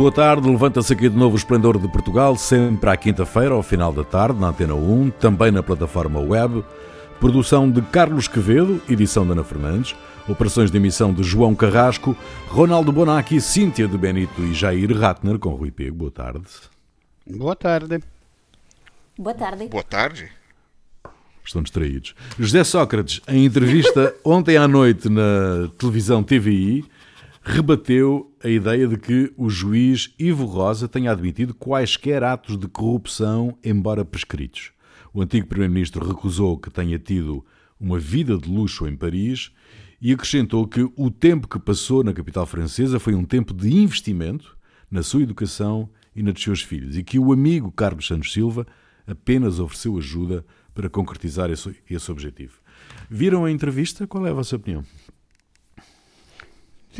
Boa tarde, levanta-se aqui de novo o Esplendor de Portugal, sempre à quinta-feira, ao final da tarde, na Antena 1, também na plataforma web. Produção de Carlos Quevedo, edição de Ana Fernandes, operações de emissão de João Carrasco, Ronaldo Bonacci, Cíntia de Benito e Jair Ratner, com Rui Pego. Boa tarde. Boa tarde. Boa tarde. Boa tarde. Estão distraídos. José Sócrates, em entrevista ontem à noite na televisão TVI, rebateu a ideia de que o juiz Ivo Rosa tenha admitido quaisquer atos de corrupção, embora prescritos. O antigo primeiro-ministro recusou que tenha tido uma vida de luxo em Paris e acrescentou que o tempo que passou na capital francesa foi um tempo de investimento na sua educação e na dos seus filhos e que o amigo Carlos Santos Silva apenas ofereceu ajuda para concretizar esse, esse objetivo. Viram a entrevista? Qual é a vossa opinião?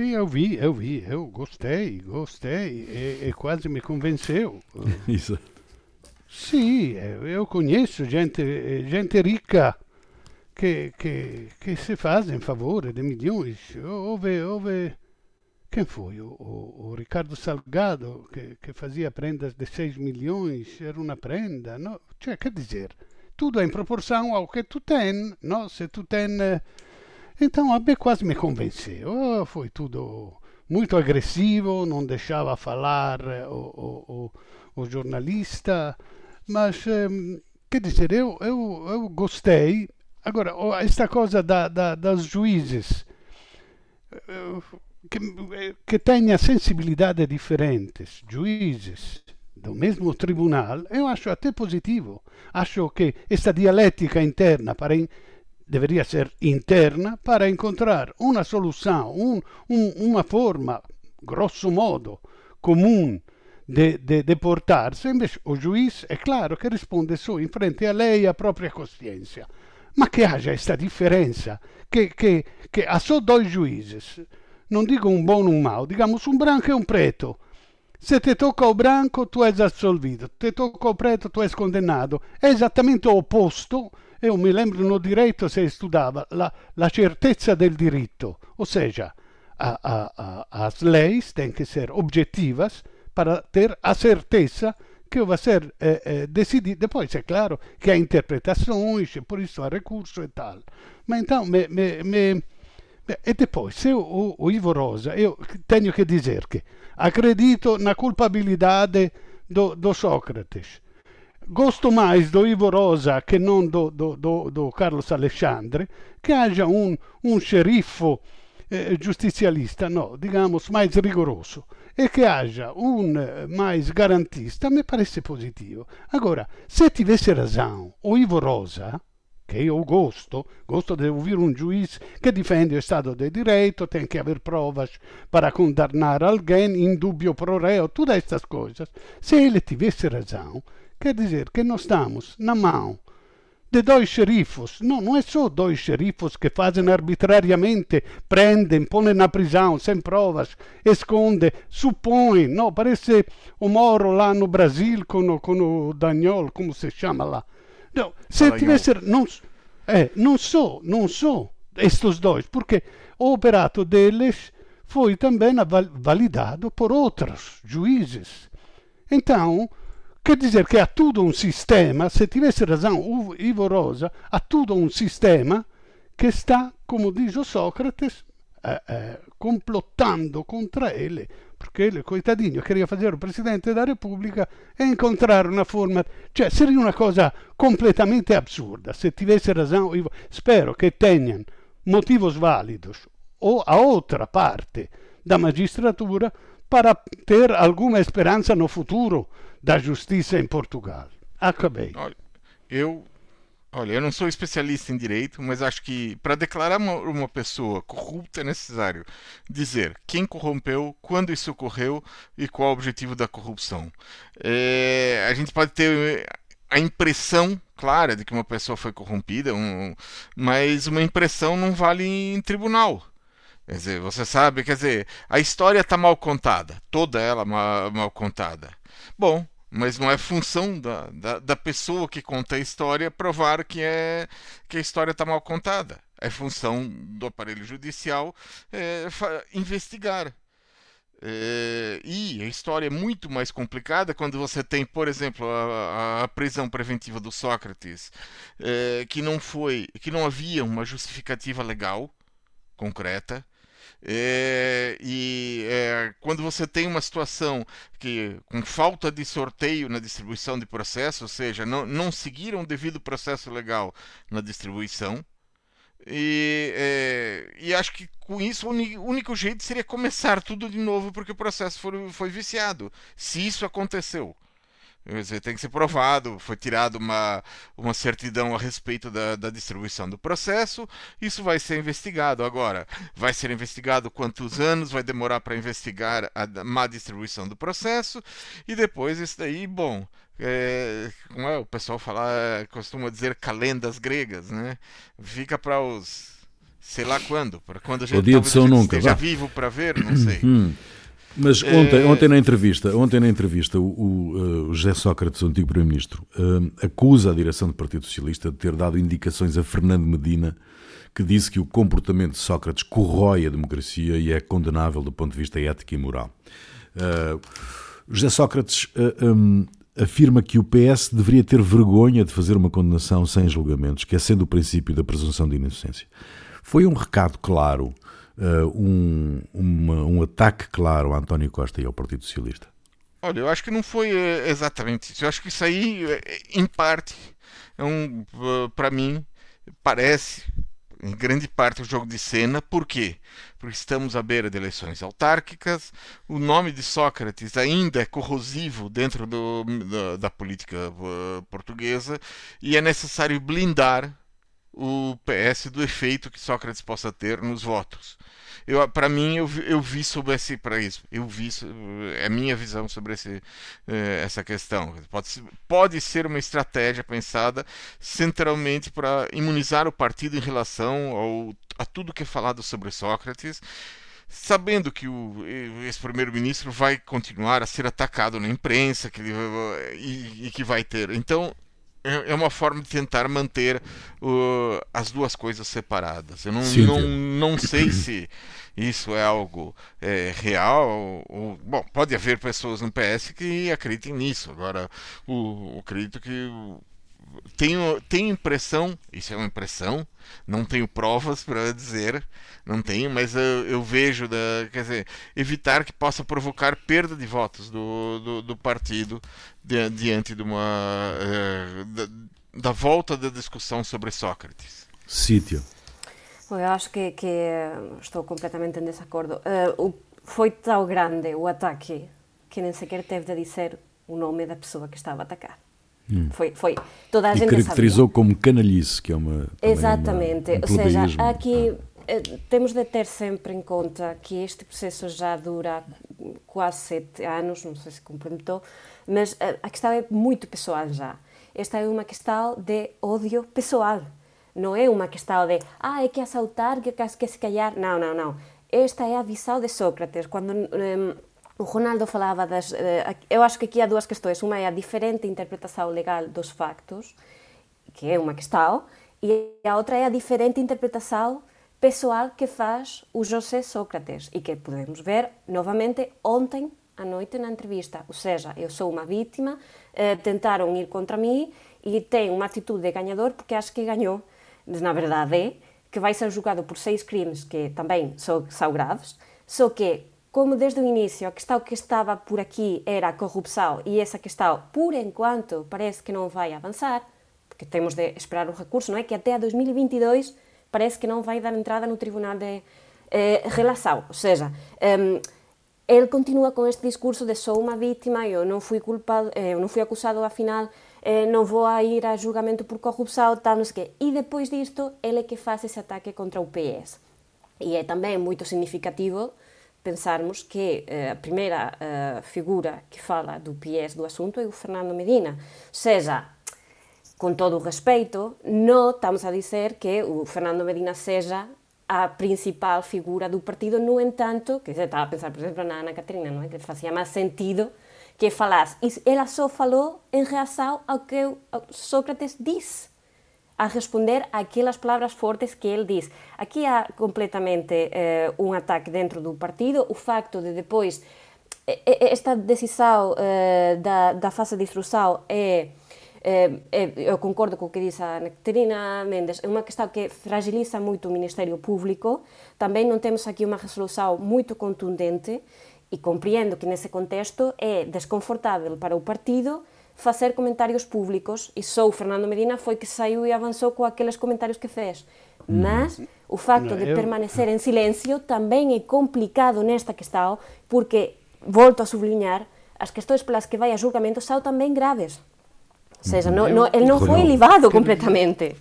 Sim, eu vi, eu vi, eu gostei, gostei e, e quase me convenceu. Isso. Sim, eu conheço gente, gente rica que, que, que se faz em favore de milhões. Houve, houve quem foi? O, o, o Ricardo Salgado, que, que, fazia prendas de 6 milhões, era uma prenda. No? Cioè, quer dizer, tudo em proporção ao que tu tens. No? Se tu tens então a me quase me convenceu. Oh, foi tudo muito agressivo, não deixava falar eh, o, o, o jornalista, mas ehm, quer dizer, eu, eu, eu gostei. Agora, esta coisa da, da, das juízes eh, que, que tenha sensibilidades diferentes, juízes do mesmo tribunal, eu acho até positivo. Acho que esta dialética interna para deveria ser interna para encontrar uma solução, um, um, uma forma, grosso modo, comum de, de, de portar-se. Invece o juiz é claro que risponde só in frente a lei e à própria consciência. Ma che haja questa differenza, che, che, che há só dois juízes, não digo um bom ou um mau, digamos um branco e um preto. Se te tocca o branco, tu és absolvido, te tocca o preto, tu és condenado. É exatamente o oposto eu me lembro no direito se estudava la, la certeza del diritto, ou seja, as leis têm que ser objetivas para ter a certeza que vai ser eh, eh, decidido. Depois é claro que há interpretações, por isso há recurso e tal. Mas então, me, me, me, e depois, se o, o Ivo Rosa, eu tenho que dizer que acredito na culpabilidade do, do Sócrates gosto mais do Ivo Rosa che non do, do, do, do Carlos Alexandre, che haja un, un sceriffo eh, giustizialista, no, digamos, mais rigoroso, e che haja un eh, mais garantista, mi parece positivo. Agora, se tivesse razão o Ivo Rosa, que eu gosto, gosto de ouvir um juiz que defende o Estado de Direito, tem que haver provas para condenar alguém, dubbio pro reo, todas estas coisas. Se ele tivesse razão, Quer dizer que nós estamos na mão de dois xerifos. Não, não é só dois xerifos que fazem arbitrariamente, prendem, põem na prisão sem provas, escondem, supõem. Não, parece o Moro lá no Brasil com, com o Daniel, como se chama lá. Não, se tivesse... Não, é, não só, não só estes dois, porque o operato deles foi também validado por outros juízes. Então, Quer dizer che ha tutto un sistema, se tivesse razão Ivo Rosa, ha tutto un sistema che sta, come dice Socrates, eh, eh, complottando contro ele, perché ele, coitadinho, queria fazer o presidente da Repubblica e incontrare una forma, cioè sarebbe una cosa completamente absurda. Se tivesse razão, Ivo, spero che tenham motivos válidos ou a outra parte da magistratura para ter alguma esperança no futuro da justiça em Portugal. Acabei. Olha, eu, olha, eu não sou especialista em direito, mas acho que para declarar uma, uma, pessoa corrupta é necessário dizer quem corrompeu, quando isso ocorreu e qual o objetivo da corrupção. É, a gente pode ter a impressão clara de que uma pessoa foi corrompida, um, mas uma impressão não vale em tribunal. Quer dizer, você sabe, quer dizer, a história está mal contada, toda ela mal, mal contada. Bom, mas não é função da, da, da, pessoa que conta a história provar que, é, que a história está mal contada. É função do aparelho judicial é, investigar. É, e a história é muito mais complicada quando você tem, por exemplo, a, a prisão preventiva do Sócrates, é, que não foi, que não havia uma justificativa legal concreta. É, e é, quando você tem uma situação que com falta de sorteio na distribuição de processo, ou seja, não, não seguiram o devido processo legal na distribuição, e, é, e acho que com isso o único jeito seria começar tudo de novo porque o processo foi, foi viciado. Se isso aconteceu. Tem que ser provado, foi tirado uma, uma certidão a respeito da, da distribuição do processo, isso vai ser investigado. Agora, vai ser investigado quantos anos, vai demorar para investigar a má distribuição do processo, e depois isso daí, bom, é, como é, o pessoal fala, costuma dizer calendas gregas, né? Fica para os sei lá quando, para quando a gente, o dia de São nunca, esteja vivo para ver, não sei. Mas ontem, é... ontem na entrevista, ontem na entrevista, o, o, uh, o José Sócrates, o antigo primeiro-ministro, uh, acusa a direção do Partido Socialista de ter dado indicações a Fernando Medina, que disse que o comportamento de Sócrates corrói a democracia e é condenável do ponto de vista ético e moral. Uh, José Sócrates um, afirma que o PS deveria ter vergonha de fazer uma condenação sem julgamentos, esquecendo o princípio da presunção de inocência. Foi um recado claro, uh, um, uma, um ataque claro a António Costa e ao Partido Socialista? Olha, eu acho que não foi eh, exatamente isso. Eu acho que isso aí, eh, em parte, é um, para mim, parece em grande parte o jogo de cena. Por quê? Porque estamos à beira de eleições autárquicas, o nome de Sócrates ainda é corrosivo dentro do, da, da, política portuguesa e é necessário blindar o PS do efeito que Sócrates possa ter nos votos. Eu, para mim, eu, eu vi sobre esse para isso. Eu vi é a minha visão sobre esse, eh, essa questão. Pode, pode ser uma estratégia pensada centralmente para imunizar o partido em relação ao, a tudo que é falado sobre Sócrates sabendo que o esse primeiro-ministro vai continuar a ser atacado na imprensa que ele, e, e, que vai ter. Então, é, é uma forma de tentar manter uh, as duas coisas separadas. Eu não, não, não sei se isso é algo é, real. Ou, bom, pode haver pessoas no PS que acreditem nisso. Agora, o, o acredito que tenho, tenho impressão, isso é uma impressão, não tenho provas para dizer, não tenho, mas eu, eu, vejo, da, quer dizer, evitar que possa provocar perda de votos do, do, do partido di, diante de uma uh, da, da, volta da discussão sobre Sócrates. Sítio. Eu acho que, que estou completamente em desacordo. Uh, foi tão grande o ataque que nem sequer teve de dizer o nome da pessoa que estava a atacar. Hum. Foi, foi. Toda a e gente caracterizou sabia. como canalice, que é uma. Exatamente. Uma, um Ou seja, aqui ah. temos de ter sempre em conta que este processo já dura quase sete anos, não sei se complementou, mas a, a questão é muito pessoal já. Esta é uma questão de ódio pessoal. Não é uma questão de, ah, é que assaltar, que, que se calhar. Não, não, não. Esta é a visão de Sócrates. Quando um, o Ronaldo falava das. Uh, eu acho que aqui há duas questões. Uma é a diferente interpretação legal dos factos, que é uma questão, e a outra é a diferente interpretação pessoal que faz o José Sócrates e que podemos ver novamente ontem à noite na entrevista. Ou seja, eu sou uma vítima, eh, tentaram ir contra mim e tem uma atitude de ganhador porque acho que ganhou. Mas, na verdade, é que vai ser julgado por seis crimes que também são, são graves, só que, como desde o início a questão que estava por aqui era a corrupção e essa questão, por enquanto, parece que não vai avançar, porque temos de esperar o recurso, não é? Que até a 2022 parece que não vai dar entrada no Tribunal de eh, Relação. Ou seja, um, ele continua com este discurso de sou uma vítima, eu não fui culpado, eh, eu não fui acusado afinal, eh, não vou a ir a julgamento por corrupção, tal, não sei quê. E depois disto, ele é que faz esse ataque contra o PS. E é também muito significativo pensarmos que eh, a primeira eh, figura que fala do PS do assunto é o Fernando Medina. Seja, com todo o respeito, não estamos a dizer que o Fernando Medina seja a principal figura do partido, no entanto, que você estava a pensar, por exemplo, na Ana Catarina, não é? que fazia mais sentido que falasse. E ela só falou em reação ao que Sócrates disse. A responder aquelas palavras fortes que ele diz. Aqui há completamente eh, um ataque dentro do partido, o facto de depois esta decisão eh, da, da fase de instrução é Eh, eh, eu concordo co que diz a Nectarina Mendes, é unha questão que fragiliza moito o Ministerio Público, tamén non temos aquí unha resolución moito contundente, e compreendo que nese contexto é desconfortável para o partido facer comentarios públicos e sou Fernando Medina foi que saiu e avanzou co aqueles comentarios que fez. Mm. Mas o facto de permanecer en silencio tamén é complicado nesta questão porque, volto a sublinhar, as questões pelas que vai a julgamento são tamén graves. Ou seja, não, não, ele não foi livado completamente.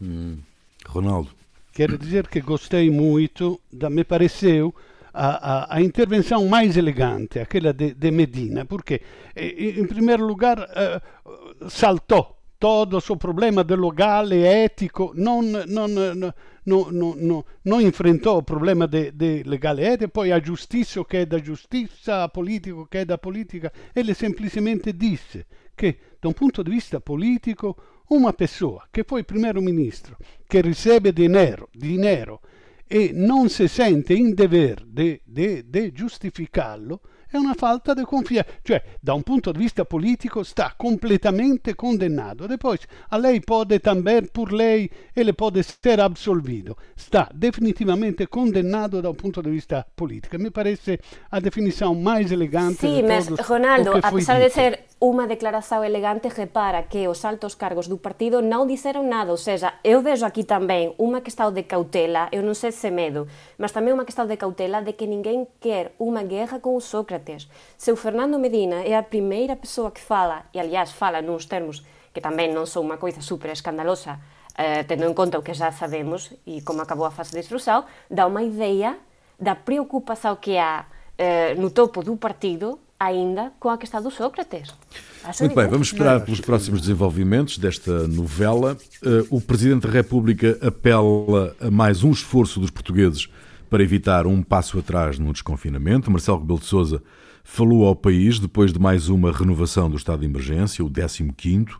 Hum. Ronaldo. Quero dizer que gostei muito, da, me pareceu a, a, a, intervenção mais elegante, aquela de, de Medina, porque, em primeiro lugar, uh, saltou todo o problema de legale, ético, não, não, não, não, não, não enfrentou o problema de, de legale ético, poi a giustizia che è da giustizia, a politico che è da politica, ele semplicemente disse che da un punto di vista politico una persona che poi primeiro-ministro, che riceve dinero, dinero e non si sente in dever di giustificarlo, è una falta di confianza, cioè da un punto di vista politico sta completamente condannato. E poi a lei può también, pur lei, e le può essere absolvido. Sta definitivamente condannato da un punto di vista politico. Mi parece a definição mais elegante de mas, todos Ronaldo, a pesar de ser unha declaración elegante repara que os altos cargos do partido non dixeron nada, ou seja, eu vejo aquí tamén unha questão de cautela, eu non sei se medo, mas tamén unha questão de cautela de que ninguén quer unha guerra con o Sócrates. Se o Fernando Medina é a primeira persoa que fala, e aliás fala nuns termos que tamén non son unha coisa super escandalosa, eh, tendo en conta o que já sabemos e como acabou a fase de instrução, dá unha ideia da preocupação que há eh, no topo do partido ainda com a questão do Sócrates. Acho Muito bem, vamos esperar pelos próximos desenvolvimentos desta novela. Uh, o Presidente da República apela a mais um esforço dos portugueses para evitar um passo atrás no desconfinamento. Marcelo Rebelo de Sousa falou ao país depois de mais uma renovação do estado de emergência, o 15º.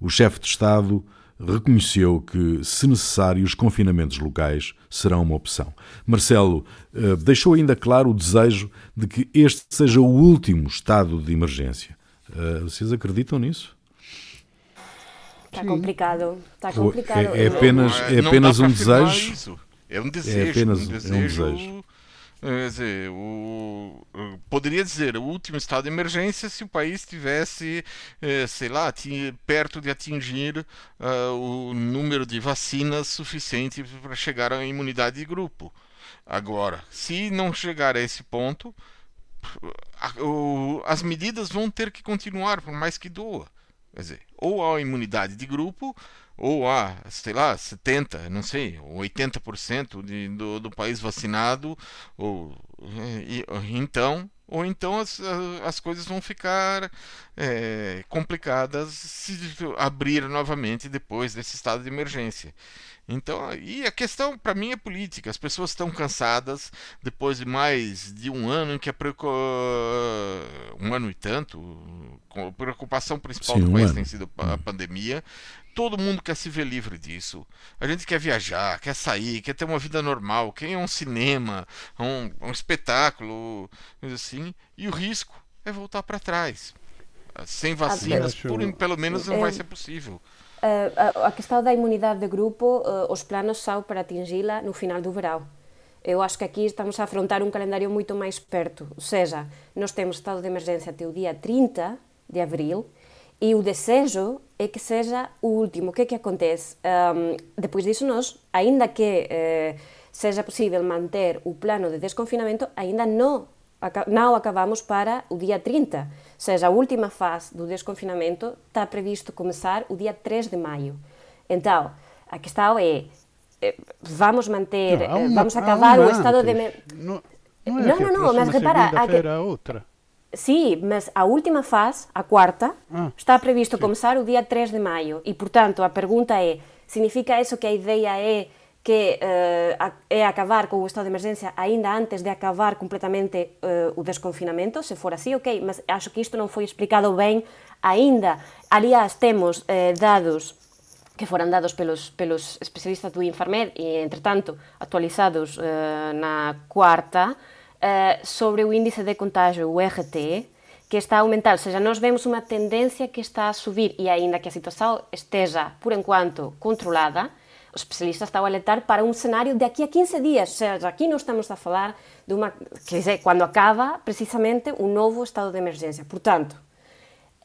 O chefe de Estado reconheceu que, se necessário, os confinamentos locais serão uma opção. Marcelo eh, deixou ainda claro o desejo de que este seja o último estado de emergência. Eh, vocês acreditam nisso? Está complicado. Está complicado. É, é apenas, é apenas um desejo. É um desejo. É apenas um desejo, um desejo Quer dizer, o, poderia dizer o último estado de emergência se o país tivesse, eh, sei lá, perto de atingir uh, o número de vacinas suficiente para chegar à imunidade de grupo. Agora, se não chegar a esse ponto, as medidas vão ter que continuar, por mais que doa. Quer dizer, ou a imunidade de grupo, ou há, sei lá, 70, não sei, 80% de, do, do país vacinado, ou e, então, ou então as, as coisas vão ficar é, complicadas se abrir novamente depois desse estado de emergência. Então, e a questão para mim é política. As pessoas estão cansadas depois de mais de um ano em que a um ano e tanto, a preocupação principal Sim, do país um tem sido a hum. pandemia. Todo mundo quer se ver livre disso. A gente quer viajar, quer sair, quer ter uma vida normal, quer ir a um cinema, a um, a um espetáculo, assim. E o risco é voltar para trás. Sem vacinas, por, pelo menos não vai ser possível. Uh, a questão da imunidade de grupo, uh, os planos são para atingi-la no final do verão. Eu acho que aqui estamos a afrontar um calendário muito mais perto. Ou seja, nós temos estado de emergência até o dia 30 de abril e o desejo é que seja o último. O que é que acontece? Um, depois disso, nós, ainda que eh, seja possível manter o plano de desconfinamento, ainda não, não acabamos para o dia 30. Ou seja, a última fase do desconfinamento está previsto começar o dia 3 de maio. Então, a questão é, eh, vamos manter, não, uma, vamos acabar o estado de... Não, não, é não, não, mas repara... A que... outra. Sí, mas a última fase, a cuarta, ah, está previsto sí. começar o día 3 de maio e, portanto, a pergunta é, significa eso que a ideia é que eh, é acabar con o estado de emergencia aínda antes de acabar completamente uh, o desconfinamento? Se for así, ok, mas acho que isto non foi explicado ben aínda. Aliás, temos eh, dados que foran dados pelos, pelos especialistas do Infarmed e, entretanto, actualizados eh, na cuarta, eh, sobre o índice de contágio, o RT, que está a aumentar, ou seja, nós vemos unha tendencia que está a subir e aínda que a situación esteja, por enquanto, controlada, os especialistas estão a alertar para um cenário de aqui a 15 dias, ou seja, aqui não estamos a falar de uma, quer dizer, quando acaba precisamente um novo estado de emergência. Portanto,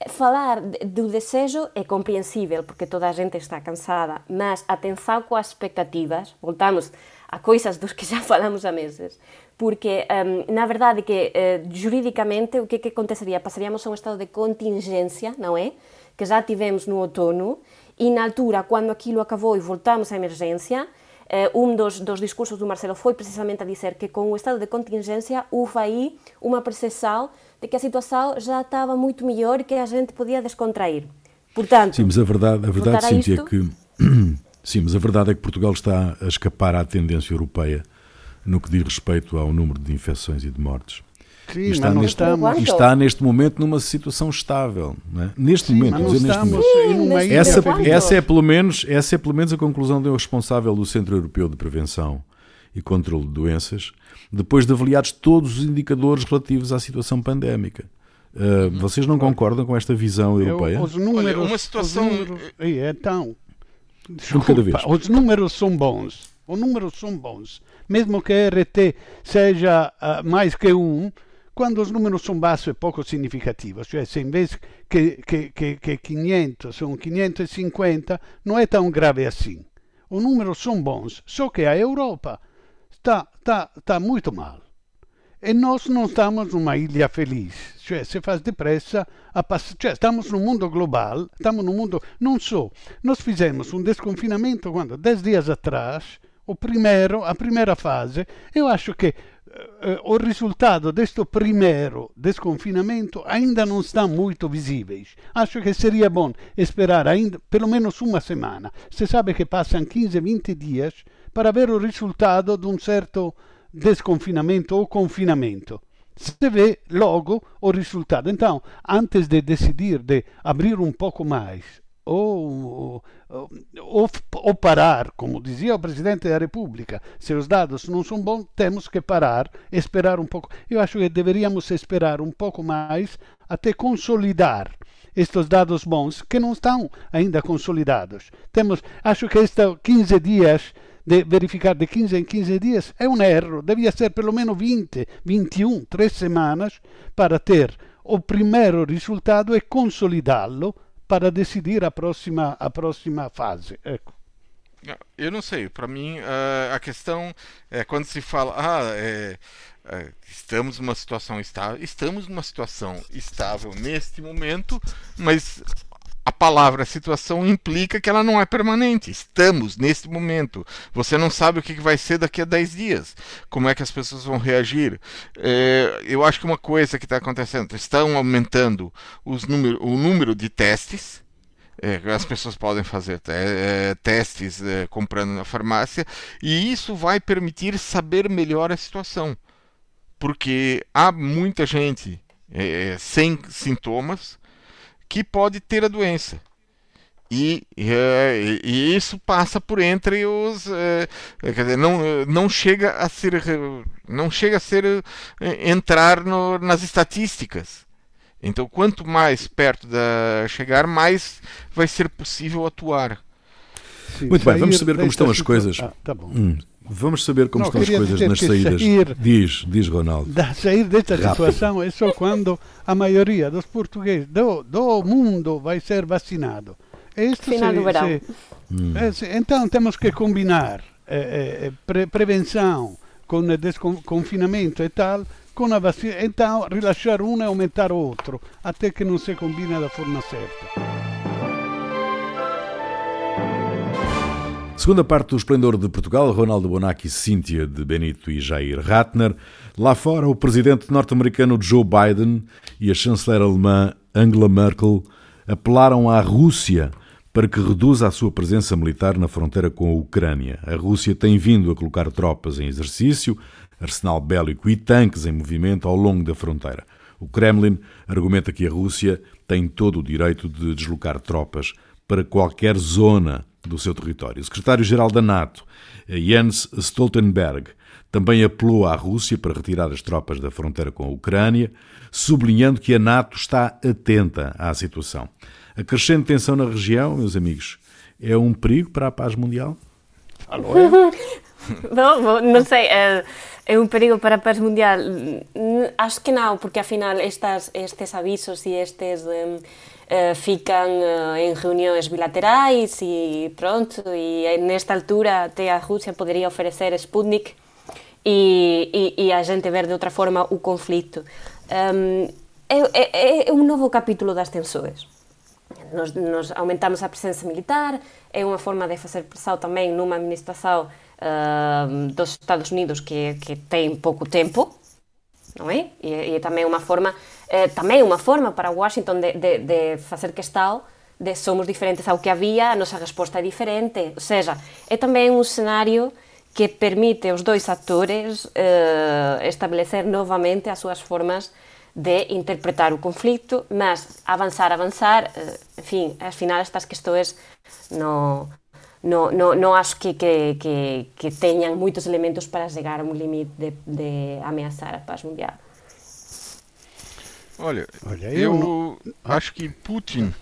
falar do desejo é compreensível, porque toda a gente está cansada, mas atenção com as expectativas, voltamos a coisas dos que já falamos há meses, porque, um, na verdade, que uh, juridicamente o que, que aconteceria? Passaríamos a um estado de contingência, não é? Que já tivemos no outono, e na altura, quando aquilo acabou e voltamos à emergência, uh, um dos, dos discursos do Marcelo foi precisamente a dizer que com o estado de contingência houve aí uma percepção de que a situação já estava muito melhor e que a gente podia descontrair. Portanto, sim, mas a verdade, a verdade Cíntia, é que sim, mas a verdade é que Portugal está a escapar à tendência europeia no que diz respeito ao número de infecções e de mortes. Sim, e está, neste, está neste momento numa situação estável. É? Neste, Sim, momento, neste momento. Sim, essa, essa, é pelo menos, essa é pelo menos a conclusão do responsável do Centro Europeu de Prevenção e Controlo de Doenças, depois de avaliados todos os indicadores relativos à situação pandémica. Uh, vocês não concordam com esta visão europeia? Eu, os números, Olha, uma situação. Números, então, desculpa, os números são bons. Os números são bons. Mesmo que RT seja uh, mais que um, quando os números são baixos é pouco significativo. Cioè, se vez que, que, que, que 500 são 550, não é tão grave assim. Os números são bons, só que a Europa está, está, está muito mal. E nós não estamos numa ilha feliz, cioè se faz depressa a passar, cioè estamos num mundo global, estamos num mundo, não só, nós fizemos um desconfinamento quando, 10 dias atrás, o primeiro, a primeira fase, eu acho que uh, o risultato deste primeiro desconfinamento ainda não está muito visíveis. Acho que seria bom esperar ainda pelo menos uma semana. Você sabe que passam 15, 20 dias para ver o resultado de um certo desconfinamento ou confinamento. Se vê logo o resultado. Então, antes de decidir de abrir um pouco mais ou, ou, ou, parar, como dizia o presidente da República, se os dados não são bons, temos que parar, esperar um pouco. Eu acho que deveríamos esperar um pouco mais até consolidar estes dados bons que não estão ainda consolidados. Temos, acho que estes 15 dias de verificar de 15 em 15 dias é um erro. Devia ser pelo menos 20, 21, 3 semanas para ter o primeiro resultado e consolidá-lo para decidir a próxima, a próxima fase. Ecco. Eu não sei, para mim a questão é quando se fala, ah, é, é, estamos numa situação estável, estamos numa situação estável neste momento, mas a palavra situação implica que ela não é permanente. Estamos neste momento. Você não sabe o que vai ser daqui a 10 dias. Como é que as pessoas vão reagir? É, eu acho que uma coisa que está acontecendo, estão aumentando número, o número de testes. É, as pessoas podem fazer é, testes é, comprando na farmácia e isso vai permitir saber melhor a situação, porque há muita gente é, sem sintomas que pode ter a doença. E, e, e isso passa por entre os é, quer dizer, não, não chega a ser não chega a ser é, entrar no, nas estatísticas. Então quanto mais perto da chegar mais vai ser possível atuar. Sim, muito bem vamos saber como estão as coisas. Ah, tá hum. Vamos saber como não, estão as coisas nas saídas. Sair, diz, diz Ronaldo. Da sair desta Rápido. situação é só quando a maioria dos portugueses do, do mundo vai ser vacinado. Isto Final se, do verão. Se, hum. é, então temos que combinar é, pre, prevenção com desconfinamento e tal, com a vacina. Então rilasciare um e aumentar o outro, até que não se combina da forma certa. Segunda parte do Esplendor de Portugal, Ronaldo Bonacci, Cíntia de Benito e Jair Ratner. Lá fora, o presidente norte-americano Joe Biden e a chanceler alemã Angela Merkel apelaram à Rússia para que reduza a sua presença militar na fronteira com a Ucrânia. A Rússia tem vindo a colocar tropas em exercício, arsenal bélico e tanques em movimento ao longo da fronteira. O Kremlin argumenta que a Rússia tem todo o direito de deslocar tropas para qualquer zona do seu território. O secretário-geral da NATO, Jens Stoltenberg, também apelou à Rússia para retirar as tropas da fronteira com a Ucrânia, sublinhando que a NATO está atenta à situação. A crescente tensão na região, meus amigos, é um perigo para a paz mundial? Alô? bom, não sei, é, é, um perigo para a paz mundial? Acho que não, porque afinal estas, estes avisos e estes um, eh, ficam uh, em reuniões bilaterais e pronto, e nesta altura até a Rússia poderia oferecer Sputnik e, e, e a gente ver de outra forma o conflito. Um, é, é, é um novo capítulo das tensões. Nos, nos aumentamos a presença militar, é uma forma de fazer pressão também numa administração uh, dos Estados Unidos que, que tem pouco tempo, não é? E, e também uma forma, eh, tamén unha forma para Washington de, de, de facer que Estado de somos diferentes ao que había, a nosa resposta é diferente. Ou seja, é tamén un escenario que permite aos dois actores eh, establecer novamente as súas formas de interpretar o conflito, mas avanzar, avanzar, eh, en fin, al final estas questões no, no, no, no acho que, que, que, que teñan moitos elementos para chegar a un limite de, de ameazar a paz mundial. Olha, Olha eu, eu acho que Putin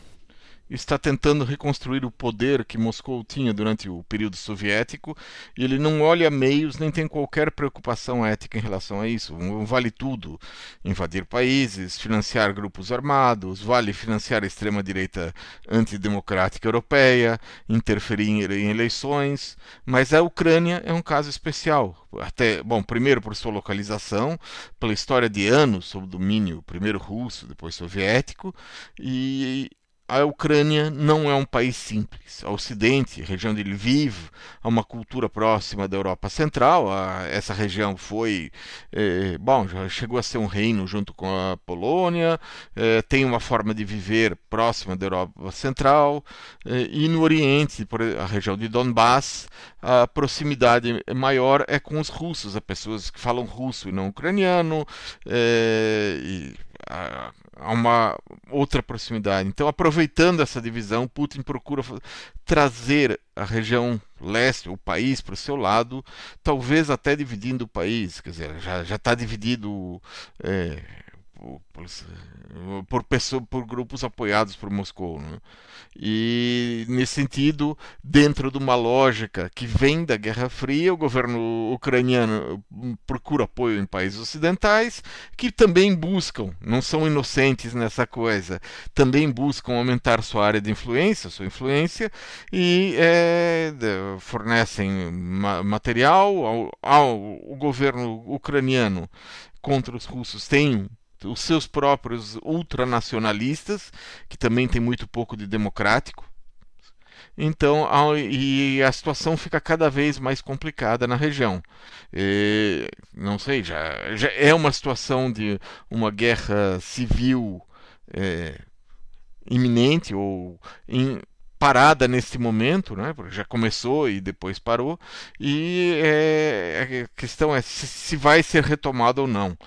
está tentando reconstruir o poder que Moscou tinha durante o período soviético e ele não olha meios nem tem qualquer preocupação ética em relação a isso. Vale tudo: invadir países, financiar grupos armados, vale financiar a extrema-direita antidemocrática europeia, interferir em eleições. Mas a Ucrânia é um caso especial. Até, bom, primeiro por sua localização, pela história de anos sob domínio primeiro russo, depois soviético, e a Ucrânia não é um país simples. A Ocidente, região de Lviv, há uma cultura próxima da Europa Central. A, essa região foi, é, bom, já chegou a ser um reino junto com a Polônia. É, tem uma forma de viver próxima da Europa Central. É, e no Oriente, a região de Donbass, a proximidade maior é com os russos, as pessoas que falam russo e não ucraniano. E, a, a uma outra proximidade. Então, aproveitando essa divisão, Putin procura trazer a região leste, o país, para o seu lado, talvez até dividindo o país. Quer dizer, já está dividido. É, por, pessoa, por grupos apoiados por Moscou. Né? E, nesse sentido, dentro de uma lógica que vem da Guerra Fria, o governo ucraniano procura apoio em países ocidentais que também buscam, não são inocentes nessa coisa, também buscam aumentar sua área de influência, sua influência, e é, fornecem material ao, ao governo ucraniano contra os russos tem os seus próprios ultranacionalistas, que também tem muito pouco de democrático. Então, a, e a situação fica cada vez mais complicada na região. E, não sei, já, já é uma situação de uma guerra civil é, iminente ou em, parada nesse momento, né? Já começou e depois parou. E é, a questão é se, se vai ser retomado ou não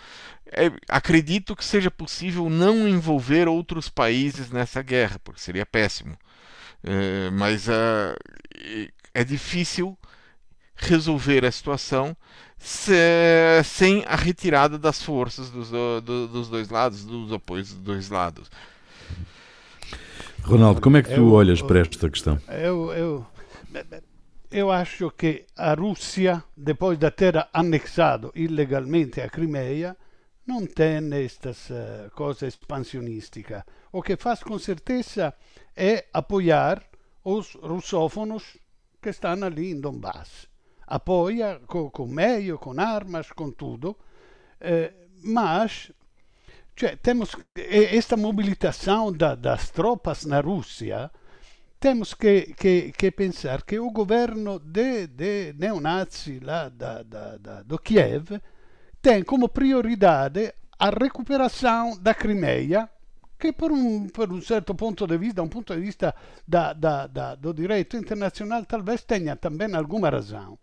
é, acredito que seja possível não envolver outros países nessa guerra, porque seria péssimo. É, mas uh, é difícil resolver a situação se, sem a retirada das forças dos, do, dos dois lados, dos apoios dos dois lados. Ronaldo, como é que tu eu, olhas para esta questão? Eu, eu, eu acho que a Rússia, depois de ter anexado ilegalmente a Crimeia, não tem estas uh, coisas expansionísticas. O que faz com certeza é apoiar os russófonos que estão ali em Donbass. Apoia com, com meio, com armas, com tudo. Eh, mas temos esta mobilitação da, das tropas na Rússia temos que, que, que, pensar que o governo de, de neonazi lá da, da, da, do Kiev tem como prioridade a recuperação da Crimeia, que por um, por um certo ponto de vista, um ponto de vista da, da, da, do direito internacional, talvez tenha também alguma razão.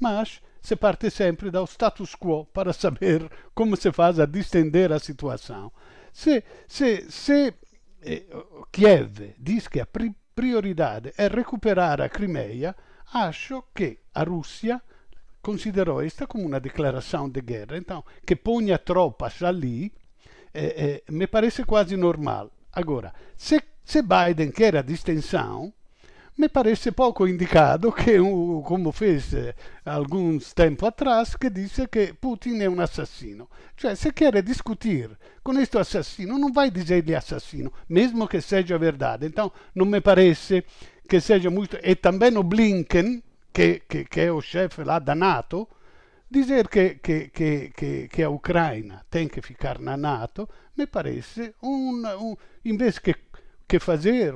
Mas se parte sempre do status quo para saber como se faz a distender a situação. Se, se, se eh, Kiev diz que a pri prioridade é recuperar a Crimeia, acho que a Rússia considerou esta como uma declaração de guerra. Então, que ponha tropas ali, eh, eh, me parece quase normal. Agora, se, se Biden quer a distensão, me parece pouco indicado que, como fez eh, alguns tempo atrás, que disse que Putin é um assassino. Cioè, se quer discutir com este assassino, não vai dizer-lhe assassino, mesmo que seja verdade. Então, não me parece que seja muito... E também o Blinken, que, que, que é o chefe lá da NATO, dizer que, que, que, que, que a Ucrânia tem que ficar na NATO, me parece um, um em vez que que fazer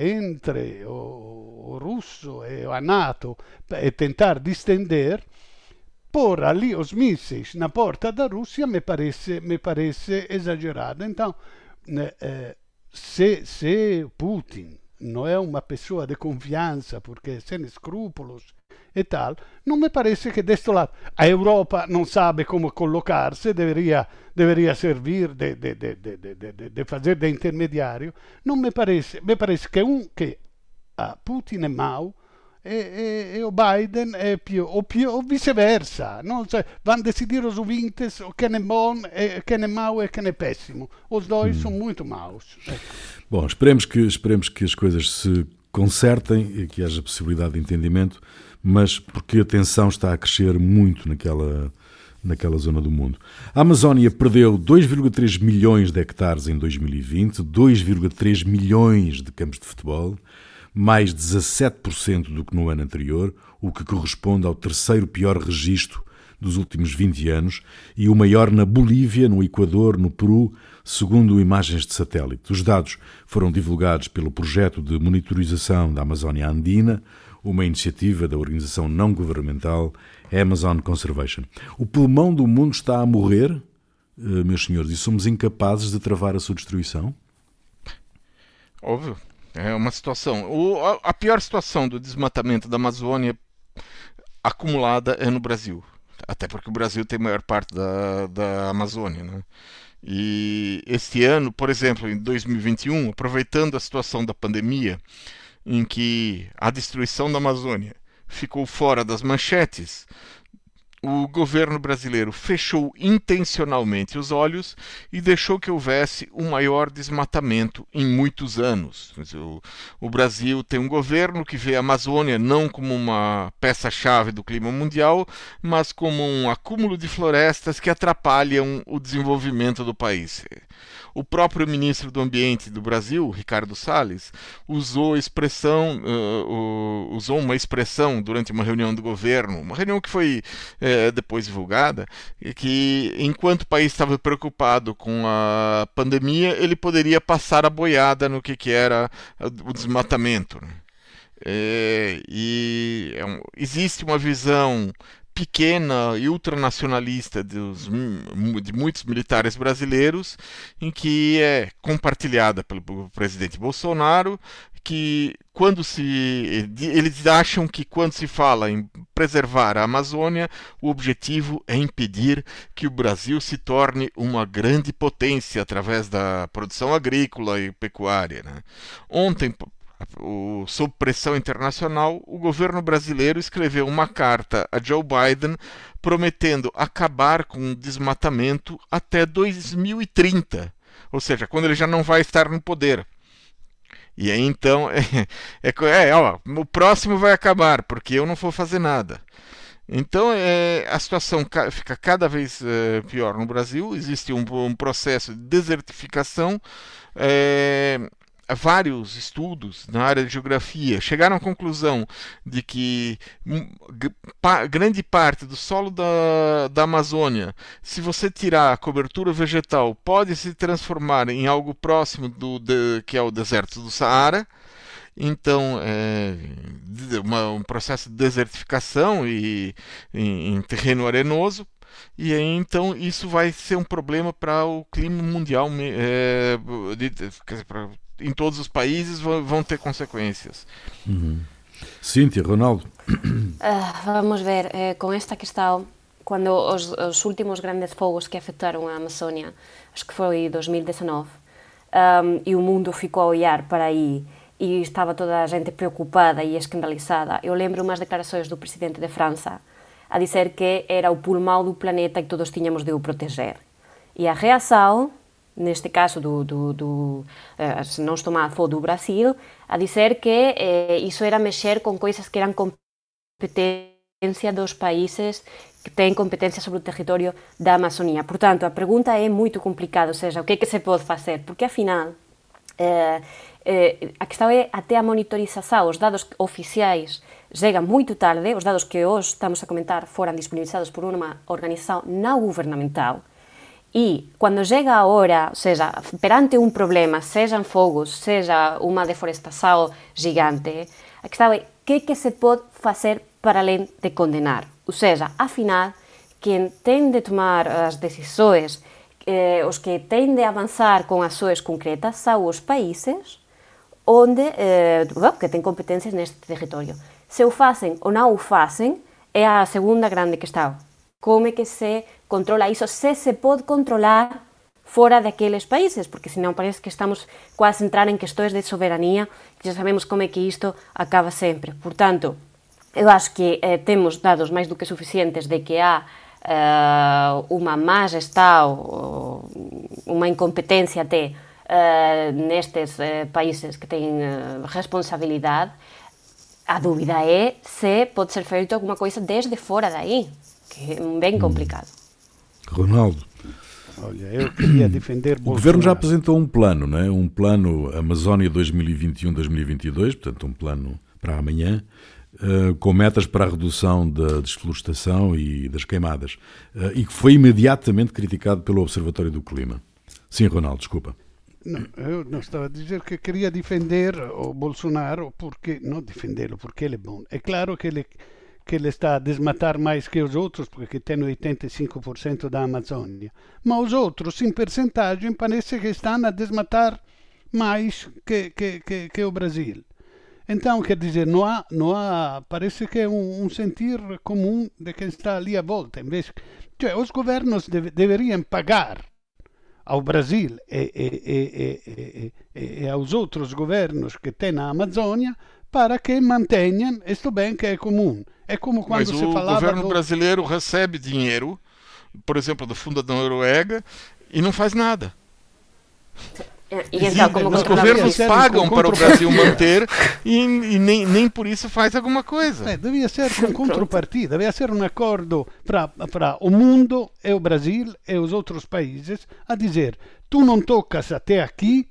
entre o, o russo e a NATO e tentar distender, pôr ali os mísseis na porta da Rússia me parece, exagerado. Então, eh, se, se Putin não é uma pessoa de confiança, porque sem escrúpulos e tal, não me parece que deste lado a Europa não sabe como colocar-se, deveria, deveria servir de, de, de, de, de fazer de intermediário. Não me parece, me parece que um que a Putin é mau e, e, e o Biden é più, ou, più, ou vice-versa. Não sei, vão decidir os ouvintes o que é bom, e, quem é mau e quem é péssimo. Os dois hum. são muito maus. Bom, esperemos que, esperemos que as coisas se consertem e que haja possibilidade de entendimento mas porque a tensão está a crescer muito naquela, naquela zona do mundo. A Amazónia perdeu 2,3 milhões de hectares em 2020, 2,3 milhões de campos de futebol, mais 17% do que no ano anterior, o que corresponde ao terceiro pior registro dos últimos 20 anos e o maior na Bolívia, no Equador, no Peru, segundo imagens de satélite. Os dados foram divulgados pelo projeto de monitorização da Amazónia Andina, uma iniciativa da organização não governamental Amazon Conservation. O pulmão do mundo está a morrer, eh, meus senhores, e somos incapazes de travar a sua destruição? Óbvio. É uma situação. O, a pior situação do desmatamento da Amazônia acumulada é no Brasil. Até porque o Brasil tem a maior parte da, da Amazônia. Né? E este ano, por exemplo, em 2021, aproveitando a situação da pandemia, em que a destruição da Amazônia ficou fora das manchetes, o governo brasileiro fechou intencionalmente os olhos e deixou que houvesse o maior desmatamento em muitos anos. O, Brasil tem um governo que vê a Amazônia não como uma peça-chave do clima mundial, mas como um acúmulo de florestas que atrapalham o desenvolvimento do país. O próprio ministro do Ambiente do Brasil, Ricardo Salles, usou expressão, uh, usou uma expressão durante uma reunião do governo, uma reunião que foi uh, depois divulgada, que enquanto o país estava preocupado com a pandemia, ele poderia passar a boiada no que, que era o desmatamento. Né? É, e é um, existe uma visão pequena e ultranacionalista dos, de muitos militares brasileiros, em que é compartilhada pelo presidente Bolsonaro, que quando se eles acham que quando se fala em preservar a Amazônia, o objetivo é impedir que o Brasil se torne uma grande potência através da produção agrícola e pecuária. Né? Ontem, o, sob pressão internacional, o governo brasileiro escreveu uma carta a Joe Biden prometendo acabar com o desmatamento até 2030, ou seja, quando ele já não vai estar no poder. E aí então é, é, é ó, o próximo vai acabar porque eu não vou fazer nada. Então é, a situação fica cada vez é, pior no Brasil. Existe um, um processo de desertificação. É, vários estudos na área de geografia chegaram à conclusão de que grande parte do solo da, da Amazônia, se você tirar a cobertura vegetal, pode se transformar em algo próximo do de, que é o deserto do Saara. Então, é uma, um processo de desertificação e, em, em terreno arenoso e aí então isso vai ser um problema para o clima mundial é, pra, em todos os países vão ter consequências. Uhum. Cíntia, Ronaldo. Uh, vamos ver, eh, com esta questão, quando os, os, últimos grandes fogos que afetaram a Amazônia, acho que foi 2019, um, e o mundo ficou a olhar para aí e estava toda a gente preocupada e escandalizada. Eu lembro umas declarações do presidente de França a dizer que era o pulmão do planeta e que todos tínhamos de o proteger. E a reação, neste caso do, do, do eh, se não estou mal, foi do Brasil, a dizer que eh, isso era mexer com coisas que eram competência dos países que têm competência sobre o território da Amazônia. Portanto, a pergunta é muito complicada, ou seja, o que é que se pode fazer? Porque, afinal, eh, eh, a questão é até a monitorização, os dados oficiais chegam muito tarde, os dados que hoje estamos a comentar foram disponibilizados por uma organização não governamental, e quando chega a hora, ou seja, perante um problema, sejam fogos, seja uma deforestação gigante, questão é o que, que se pode fazer para além de condenar. Ou seja, afinal, quem tem de tomar as decisões, eh, os que têm de avançar com ações concretas, são os países onde, eh, que têm competências neste território. Se o fazem ou não o fazem, é a segunda grande questão. Como é que se controla isso? Se se pode controlar fora daqueles países, porque senão parece que estamos quase a entrar em questões de soberania, que já sabemos como é que isto acaba sempre. Portanto, eu acho que eh, temos dados máis do que suficientes de que há eh, unha má gestão, unha incompetencia até eh, nestes eh, países que teñen eh, responsabilidade, a dúbida é se pode ser feito alguma coisa desde fora daí, que é bem complicado. Ronaldo. Olha, eu queria defender O governo já apresentou um plano, não é? Um plano Amazónia 2021-2022, portanto, um plano para amanhã, uh, com metas para a redução da desflorestação e das queimadas, uh, e que foi imediatamente criticado pelo Observatório do Clima. Sim, Ronaldo, desculpa. Não, eu não estava a dizer que queria defender o Bolsonaro porque não defendê-lo porque ele é bom. É claro que ele que ele está a desmatar mais que os outros porque tem 85% da Amazônia, mas os outros em percentagem parece que estão a desmatar mais que, que, que, que o Brasil. Então, quer dizer, não há, não há parece que é um, um sentir comum de quem está ali à volta. Em vez, cioè, os governos deve, deveriam pagar ao Brasil e, e, e, e, aos outros governos que têm na Amazônia para que mantenham este bem que é comum. É como quando Mas se o falava governo do... brasileiro recebe dinheiro, por exemplo, do fundo da Noruega e não faz nada. E então, como Os governos pagam para o Brasil manter e, e nem, nem por isso faz alguma coisa. Eh, devia ser com contrapartida, devia ser um acordo para o mundo e o Brasil e os outros países a dizer tu não tocas até aqui,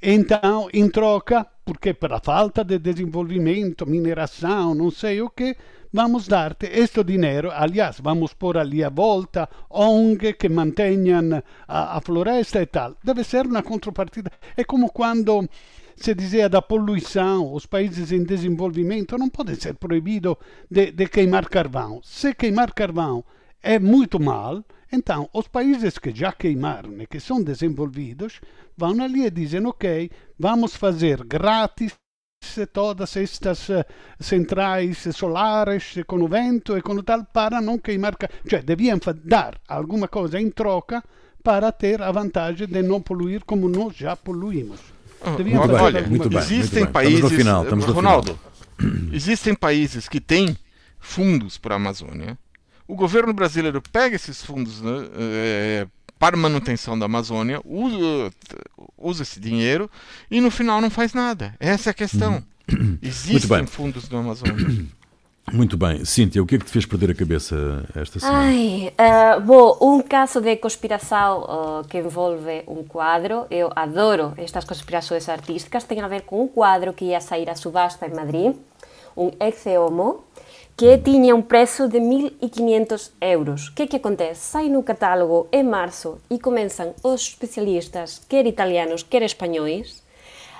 então em troca, porque para falta de desenvolvimento, mineração, não sei o que, vamos dar-te este dinheiro, aliás, vamos pôr ali a volta ONG que mantenham a, a, floresta e tal. Deve ser uma contrapartida. É como quando se dizia da poluição, os países em desenvolvimento não podem ser proibidos de, de queimar carvão. Se queimar carvão é muito mal, então os países que já queimaram e que são desenvolvidos vão ali e dizem, ok, vamos fazer grátis todas estas uh, centrais solares com o vento e com o tal para não queimar, cioè deviam dar alguma coisa em troca para ter a vantagem de não poluir como nós já poluímos. Deviam olha, olha muito bem, existem muito países, estamos no final, estamos no Ronaldo, final. existem países que têm fundos para a Amazônia. O governo brasileiro pega esses fundos né, é, para manutenção da Amazônia, usa, usa esse dinheiro e no final não faz nada. Essa é a questão. Uhum. Existem fundos do Amazônia. Muito bem. Cíntia, o que é que te fez perder a cabeça esta semana? Ai, uh, bom, um caso de conspiração uh, que envolve um quadro. Eu adoro estas conspirações artísticas. Tem a ver com um quadro que ia sair à subasta em Madrid, um ex homo, que tinha um preço de 1.500 euros. O que que acontece? Sai no catálogo em março e começam os especialistas, quer italianos, quer espanhóis,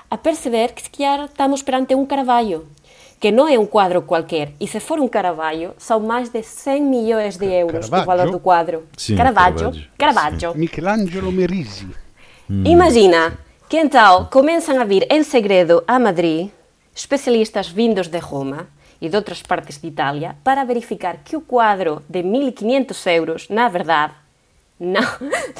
a perceber que se estamos perante um Caravaggio, que não é um quadro qualquer. E se for um Caravaggio, são mais de 100 milhões de euros o valor do quadro. Sim, Caravaggio. Caravaggio. Caravaggio. Sim. Michelangelo Merisi. Hum. Imagina que então começam a vir em segredo a Madrid especialistas vindos de Roma e de outras partes de Itália para verificar que o quadro de 1.500 euros, na verdade, não,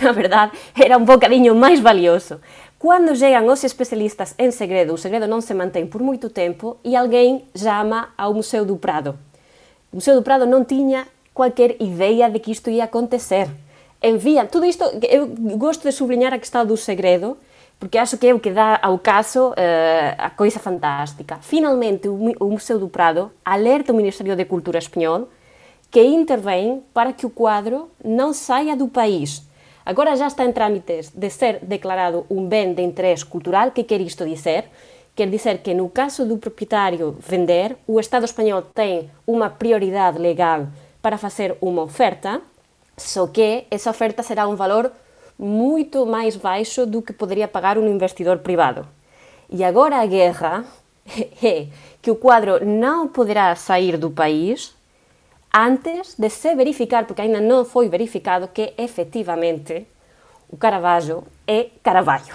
na verdade, era um bocadinho mais valioso. Quando chegam os especialistas em segredo, o segredo não se mantém por muito tempo e alguém chama ao Museu do Prado. O Museu do Prado não tinha qualquer ideia de que isto ia acontecer. Enviam, tudo isto, eu gosto de sublinhar a questão do segredo, porque acho que é o que dá ao caso uh, a coisa fantástica. Finalmente, o Museu do Prado alerta o Ministério da Cultura espanhol que intervém para que o quadro não saia do país. Agora já está em trâmites de ser declarado um bem de interesse cultural. O que quer isto dizer? Quer dizer que no caso do proprietário vender, o Estado espanhol tem uma prioridade legal para fazer uma oferta, só que essa oferta será um valor muito máis baixo do que poderia pagar un investidor privado. E agora a guerra é que o quadro non poderá sair do país antes de se verificar, porque ainda non foi verificado, que efectivamente o Caravaggio é Caravaggio.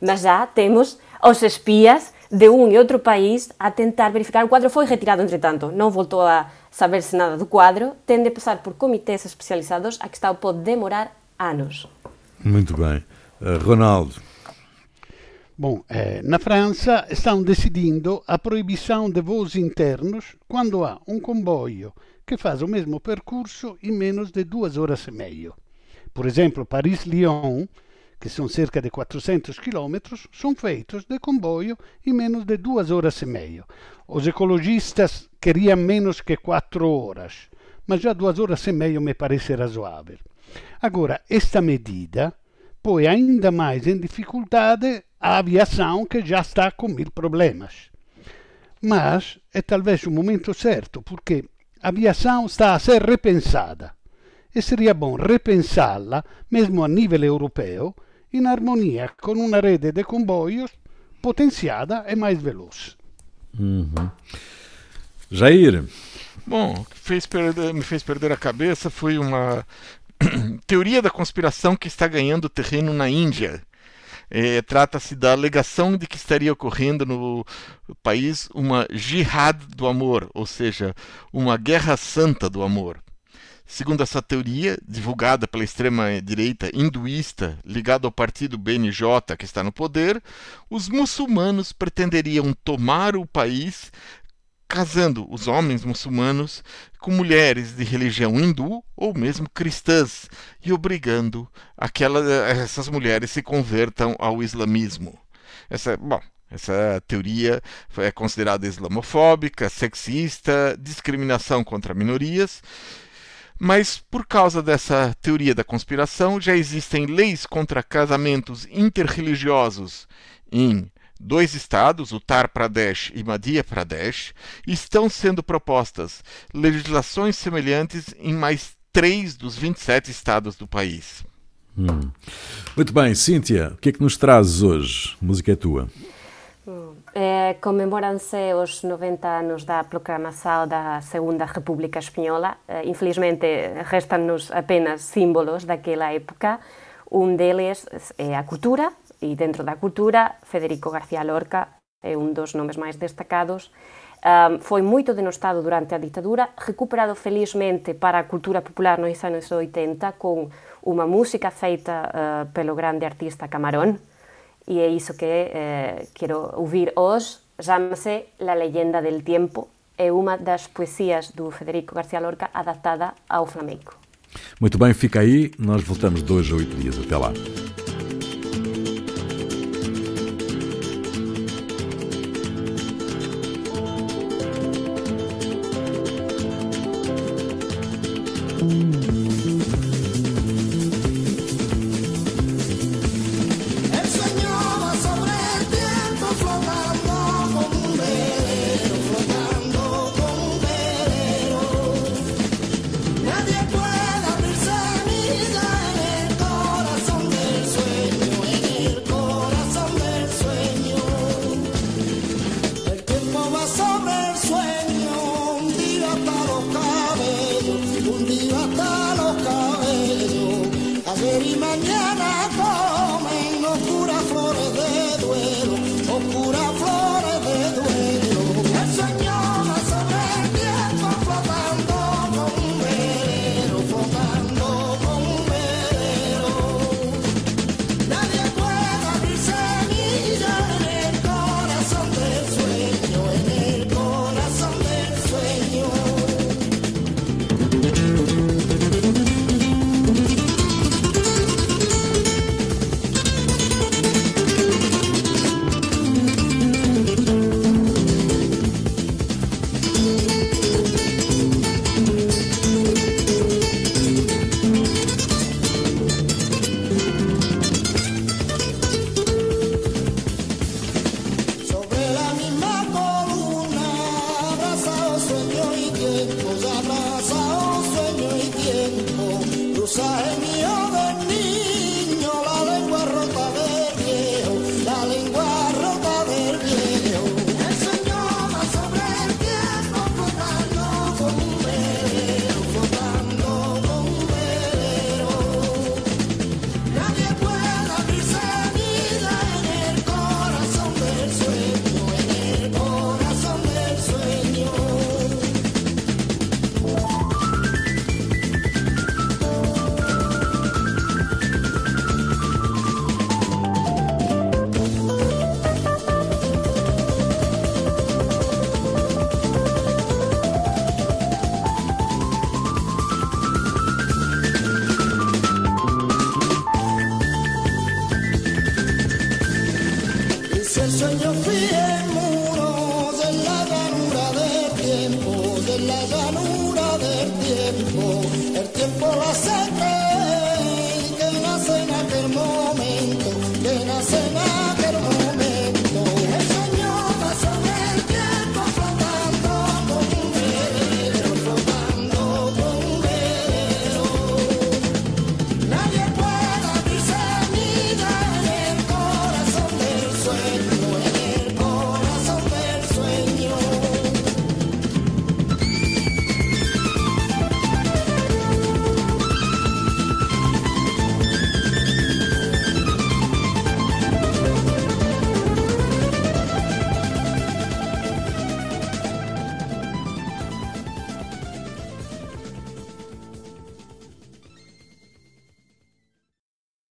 Mas já temos os espías de um e outro país a tentar verificar. O quadro foi retirado, entretanto, não voltou a saber-se nada do quadro, tende a passar por comitês especializados a que está pode demorar anos. Muito bem. Uh, Ronaldo. Bom, eh, na França estão decidindo a proibição de voos internos quando há um comboio que faz o mesmo percurso em menos de duas horas e meia. Por exemplo, Paris-Lyon, que são cerca de 400 quilômetros, são feitos de comboio em menos de duas horas e meia. Os ecologistas queriam menos que quatro horas, mas já duas horas e meia me parece razoável. Agora, esta medida põe ainda mais em dificuldade a aviação que já está com mil problemas. Mas é talvez o momento certo, porque a aviação está a ser repensada e seria bom repensá-la, mesmo a nível europeu, em harmonia com uma rede de comboios potenciada e mais veloz. Uhum. Jair. Bom, o que fez perder, me fez perder a cabeça foi uma teoria da conspiração que está ganhando terreno na Índia. É, Trata-se da alegação de que estaria ocorrendo no país uma jihad do amor, ou seja, uma guerra santa do amor. Segundo essa teoria, divulgada pela extrema-direita hinduísta ligada ao partido BNJ que está no poder, os muçulmanos pretenderiam tomar o país casando os homens muçulmanos com mulheres de religião hindu ou mesmo cristãs e obrigando aquela, essas mulheres se convertam ao islamismo. Essa, bom, essa teoria é considerada islamofóbica, sexista, discriminação contra minorias. Mas por causa dessa teoria da conspiração, já existem leis contra casamentos interreligiosos em dois estados, Uttar Pradesh e Madhya Pradesh, estão sendo propostas legislações semelhantes em mais três dos 27 estados do país. Hum. Muito bem, Cíntia, o que é que nos trazes hoje? A música é tua. Eh, comemoram-se os 90 anos da proclamação da Segunda República Espanhola. Eh, infelizmente, restam-nos apenas símbolos daquela época. Um deles é a cultura, e dentro da cultura, Federico García Lorca é um dos nomes mais destacados. Um, foi muito denostado durante a ditadura, recuperado felizmente para a cultura popular nos anos 80 com uma música feita uh, pelo grande artista Camarón, e é isso que uh, quero ouvir hoje. Chama-se La Leyenda del Tiempo, é uma das poesias do Federico García Lorca adaptada ao flamenco. Muito bem, fica aí. Nós voltamos dois a oito dias. Até lá.